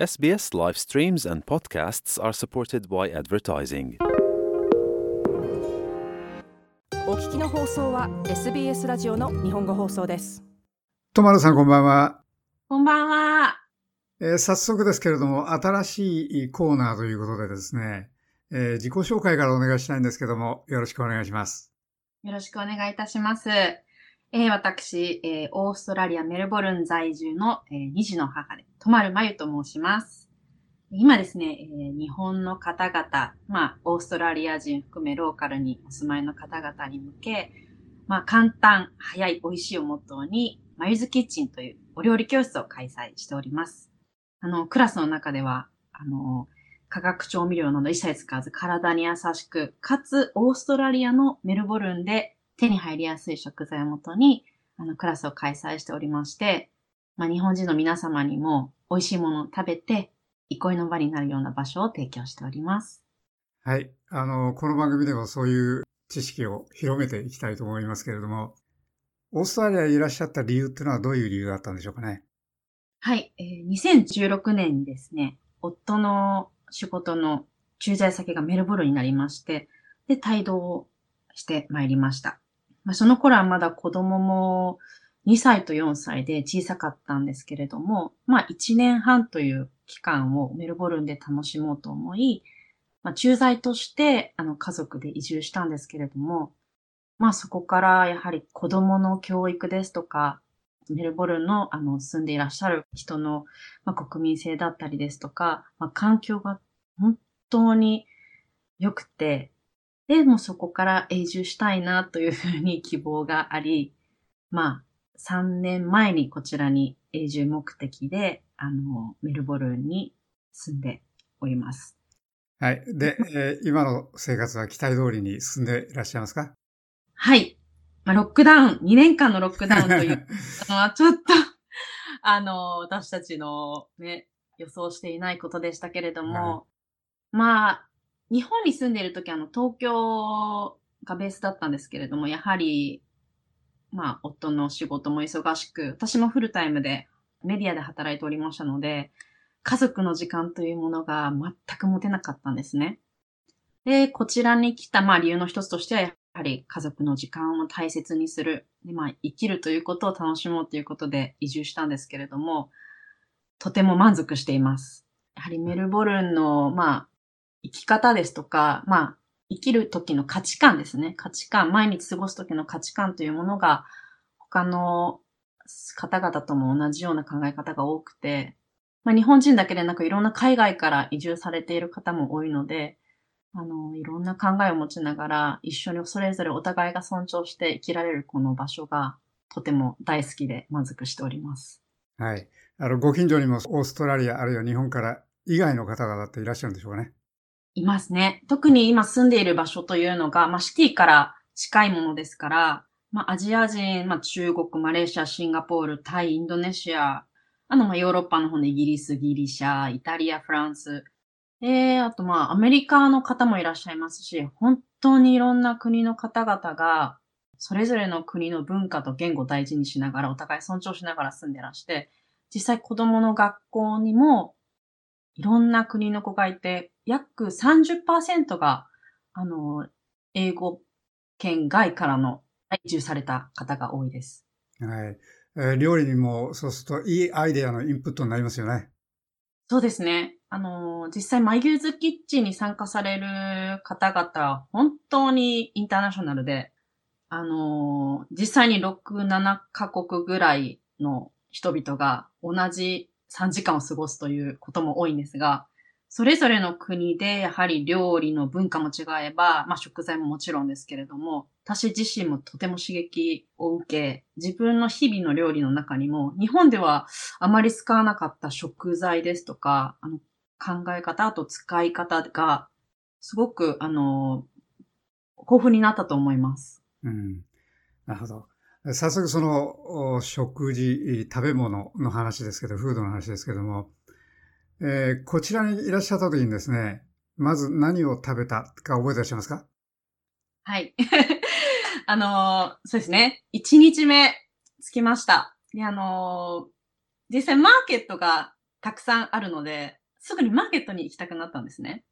SBS live streams and podcasts are supported by advertising. お聞きの放送は SBS ラジオの日本語放送です。とまるさんこんばんは、こんばんは。えー早速ですけれども、新しいコーナーということでですね、えー自己紹介からお願いしたいんですけども、よろしくお願いします。よろしくお願いいたします。えー私、えーオーストラリア・メルボルン在住の、えー2児の母で、とまるまゆと申します。今ですね、えー日本の方々、まあ、オーストラリア人含めローカルにお住まいの方々に向け、まあ、簡単、早い、美味しいをモットーに、まゆずキッチンというお料理教室を開催しております。あの、クラスの中では、あの、化学調味料など一切使わず体に優しく、かつオーストラリアのメルボルンで手に入りやすい食材をもとに、あの、クラスを開催しておりまして、まあ、日本人の皆様にも美味しいものを食べて、憩いの場になるような場所を提供しております。はい。あの、この番組でもそういう知識を広めていきたいと思いますけれども、オーストラリアにいらっしゃった理由っていうのはどういう理由だったんでしょうかね？はい、えー2016年にですね、夫の仕事の駐在先がメルボルンになりまして、で、帯同をしてまいりました。まあ、その頃はまだ子供も2歳と4歳で小さかったんですけれども、まあ1年半という期間をメルボルンで楽しもうと思い、まあ、駐在としてあの家族で移住したんですけれども、まあそこからやはり子供の教育ですとか、メルボルンのあの住んでいらっしゃる人の、まあ、国民性だったりですとか、まあ、環境が本当に良くて、で、もうそこから永住したいなというふうに希望があり、まあ、3年前にこちらに永住目的で、あの、メルボルンに住んでおります。はい。で、えー今の生活は期待通りに進んでいらっしゃいますか？はい。まあ、ロックダウン、2年間のロックダウンというのは ちょっと、あの、私たちのね、予想していないことでしたけれども、まあ、日本に住んでいるときあの、東京がベースだったんですけれども、やはり、まあ、夫の仕事も忙しく、私もフルタイムでメディアで働いておりましたので、家族の時間というものが全く持てなかったんですね。で、こちらに来た、まあ理由の一つとしては、やはり家族の時間を大切にする。で、まあ生きるということを楽しもうということで移住したんですけれども、とても満足しています。やはりメルボルンの、まあ、生き方ですとか、まあ、生きる時の価値観ですね。価値観、毎日過ごす時の価値観というものが、他の方々とも同じような考え方が多くて、まあ、日本人だけでなくいろんな海外から移住されている方も多いので、あの、いろんな考えを持ちながら、一緒にそれぞれお互いが尊重して生きられるこの場所が、とても大好きで満足しております。はい。あの、ご近所にもオーストラリアあるいは日本から以外の方々っていらっしゃるんでしょうかね。いますね。特に今住んでいる場所というのが、まあ、シティから近いものですから、まあ、アジア人、まあ、中国、マレーシア、シンガポール、タイ、インドネシア、あの、まあ、ヨーロッパの方でイギリス、ギリシャ、イタリア、フランス、えー、あと、まあ、アメリカの方もいらっしゃいますし、本当にいろんな国の方々が、それぞれの国の文化と言語を大事にしながら、お互い尊重しながら住んでらして、実際子供の学校にも、いろんな国の子がいて、約30%が、あの、英語圏外からの移住された方が多いです。はい。えー料理にもそうするといいアイデアのインプットになりますよね。そうですね。あの、実際、マユーズキッチンに参加される方々は、本当にインターナショナルで、あの、実際に6、7カ国ぐらいの人々が同じ3時間を過ごすということも多いんですが、それぞれの国でやはり料理の文化も違えば、まあ食材ももちろんですけれども、私自身もとても刺激を受け、自分の日々の料理の中にも、日本ではあまり使わなかった食材ですとか、あの考え方、あと使い方が、すごく、あの、豊富になったと思います。うん。なるほど。早速その食事、食べ物の話ですけど、フードの話ですけども、えーこちらにいらっしゃった時にですね、まず何を食べたか覚えてらっしゃいますか？はい。あのーそうですね。1日目着きました。で、あのー実際マーケットがたくさんあるので、すぐにマーケットに行きたくなったんですね。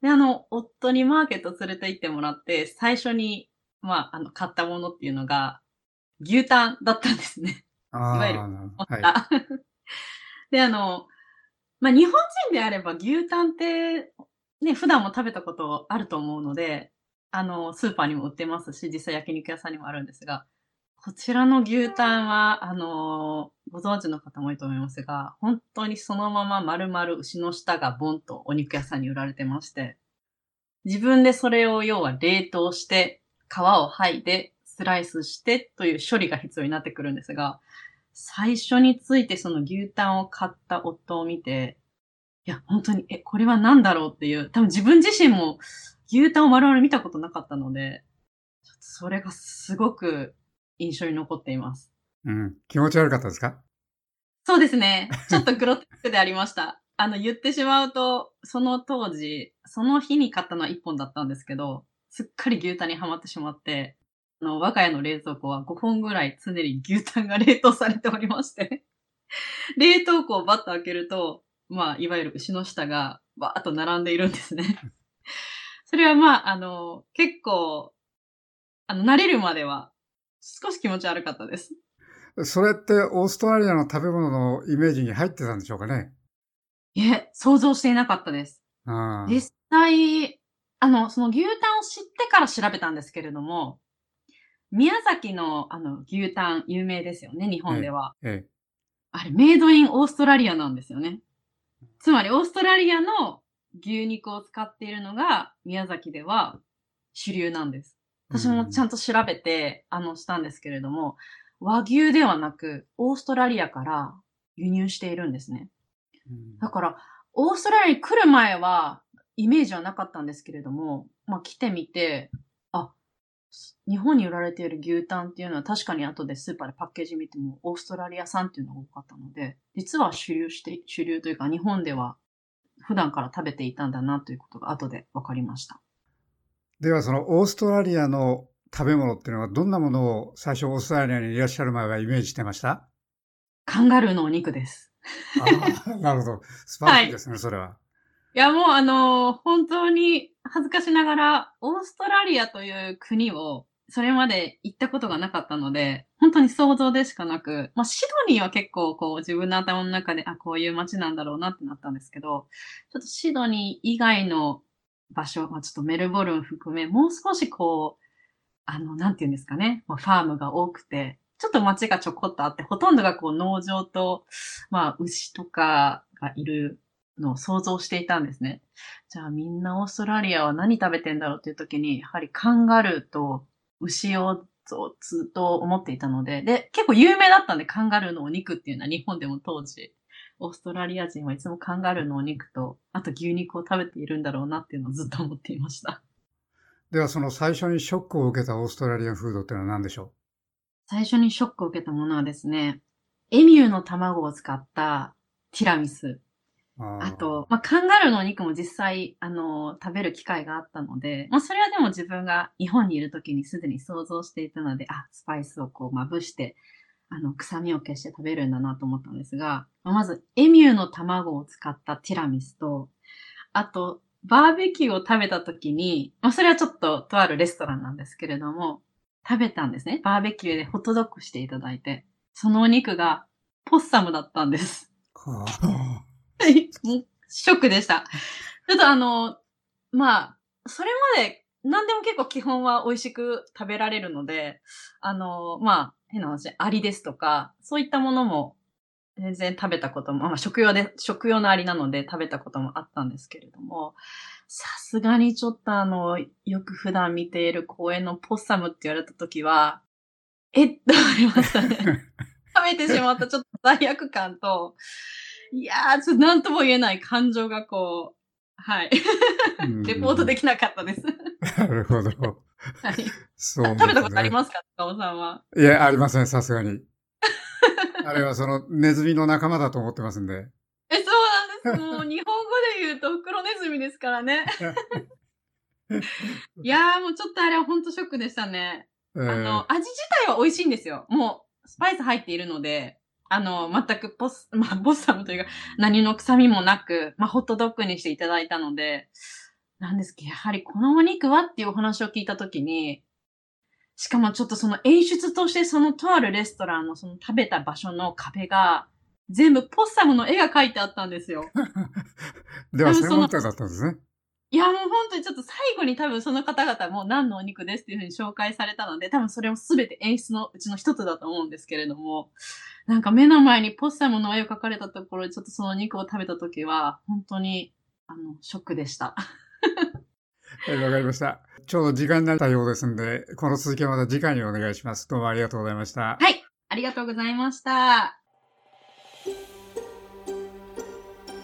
で、あの、夫にマーケット連れて行ってもらって、最初に、まあ、あの、買ったものっていうのが、牛タンだったんですね。あいわゆる。はい。あ で、あの、まあ、日本人であれば牛タンって、ね、普段も食べたことあると思うので、あの、スーパーにも売ってますし、実際焼肉屋さんにもあるんですが、こちらの牛タンは、あの、ご存知の方も多いと思いますが、本当にそのまま丸々牛の舌がボンとお肉屋さんに売られてまして、自分でそれを要は冷凍して、皮を剥いで、スライスしてという処理が必要になってくるんですが、最初についてその牛タンを買った夫を見て、いや、本当に、え、これは何だろうっていう、多分自分自身も牛タンを丸々見たことなかったので、ちょっとそれがすごく印象に残っています。うん。気持ち悪かったですか？そうですね。ちょっとグロテスクでありました。あの、言ってしまうと、その当時、その日に買ったのは1本だったんですけど、すっかり牛タンにはまってしまって、あの、我が家の冷蔵庫は5本ぐらい常に牛タンが冷凍されておりまして、冷凍庫をバッと開けると、まあ、いわゆる牛の舌がバーッと並んでいるんですね。それはまあ、あの、結構、あの、慣れるまでは少し気持ち悪かったです。それってオーストラリアの食べ物のイメージに入ってたんでしょうかね？いえ、想像していなかったです。実際、あの、その牛タンを知ってから調べたんですけれども、宮崎のあの牛タン有名ですよね、日本では。ええ。あれ、メイドインオーストラリアなんですよね。つまり、オーストラリアの牛肉を使っているのが宮崎では主流なんです。私もちゃんと調べて、あの、したんですけれども、和牛ではなく、オーストラリアから輸入しているんですね。うんだから、オーストラリアに来る前は、イメージはなかったんですけれども、まあ来てみて、あ、日本に売られている牛タンっていうのは確かに後でスーパーでパッケージ見てもオーストラリア産っていうのが多かったので、実は主流して、主流というか日本では普段から食べていたんだなということが後で分かりました。では、そのオーストラリアの食べ物っていうのはどんなものを最初オーストラリアにいらっしゃる前はイメージしてました？カンガルーのお肉です。ああ、なるほど。素晴らしいですね、それは。いや、もうあのー本当に恥ずかしながら、オーストラリアという国を、それまで行ったことがなかったので、本当に想像でしかなく、まあ、シドニーは結構こう自分の頭の中で、あ、こういう街なんだろうなってなったんですけど、ちょっとシドニー以外の場所、まあ、ちょっとメルボルン含め、もう少しこう、あの、なんていうんですかね、まあ、ファームが多くて、ちょっと街がちょこっとあって、ほとんどがこう農場と、まあ、牛とかがいるのを想像していたんですね。じゃあみんなオーストラリアは何食べてんだろうっていう時に、やはりカンガルーと牛をずっと思っていたので、で、結構有名だったんで、カンガルーのお肉っていうのは日本でも当時、オーストラリア人はいつもカンガルーのお肉と、あと牛肉を食べているんだろうなっていうのをずっと思っていました。では、その最初にショックを受けたオーストラリアンフードっていうのは何でしょ最初にショックを受けたものはですね、エミューの卵を使ったティラミス。うああと、まあ、カンガルーのお肉も実際、あの、食べる機会があったので、まあ、それはでも自分が日本にいる時にすでに想像していたので、あ、スパイスをこうまぶして、あの、臭みを消して食べるんだなと思ったんですが、まず、エミューの卵を使ったティラミスと、あと、バーベキューを食べた時に、まあ、それはちょっととあるレストランなんですけれども、食べたんですね。バーベキューでホットドッグしていただいて、そのお肉がポッサムだったんです。はあはい。ショックでした。ちょっとあの、まあ、それまで何でも結構基本は美味しく食べられるので、あの、まあ、変な話、アリですとか、そういったものも全然食べたことも、まあ、食用で、食用のアリなので食べたこともあったんですけれども、さすがにちょっとあの、よく普段見ている公園のポッサムって言われたときは、えっと思いましたね。食べてしまったちょっと罪悪感と、いやー、ちょっと何とも言えない感情がこう、はい。うんレポートできなかったです。なるほど。はい。そう、食べたことありますか高尾さんは？いや、ありません、さすがに。あれはそのネズミの仲間だと思ってますんで。え、そうなんです。もう日本語で言うと、袋ネズミですからね。いやー、もうちょっとあれは本当ショックでしたね。えーあの、味自体は美味しいんですよ。もう、スパイス入っているので、あの、全くポス、まあ、ボッサムというか、何の臭みもなく、まあ、ホットドッグにしていただいたので、なんですけど、やはりこのお肉はっていうお話を聞いたときに、しかもちょっとその演出としてそのとあるレストランのその食べた場所の壁が、全部ポッサムの絵が描いてあったんですよ。では、専門店だったんですね。いや、もう本当にちょっと最後に多分その方々も何のお肉ですっていうふうに紹介されたので、多分それも全て演出のうちの一つだと思うんですけれども、なんか目の前にポッサムの絵を描かれたところで、ちょっとその肉を食べた時は、本当に、あの、ショックでした。はい、わかりました。ちょうど時間になったようですんで、この続きはまた次回にお願いします。どうもありがとうございました。はい、ありがとうございました。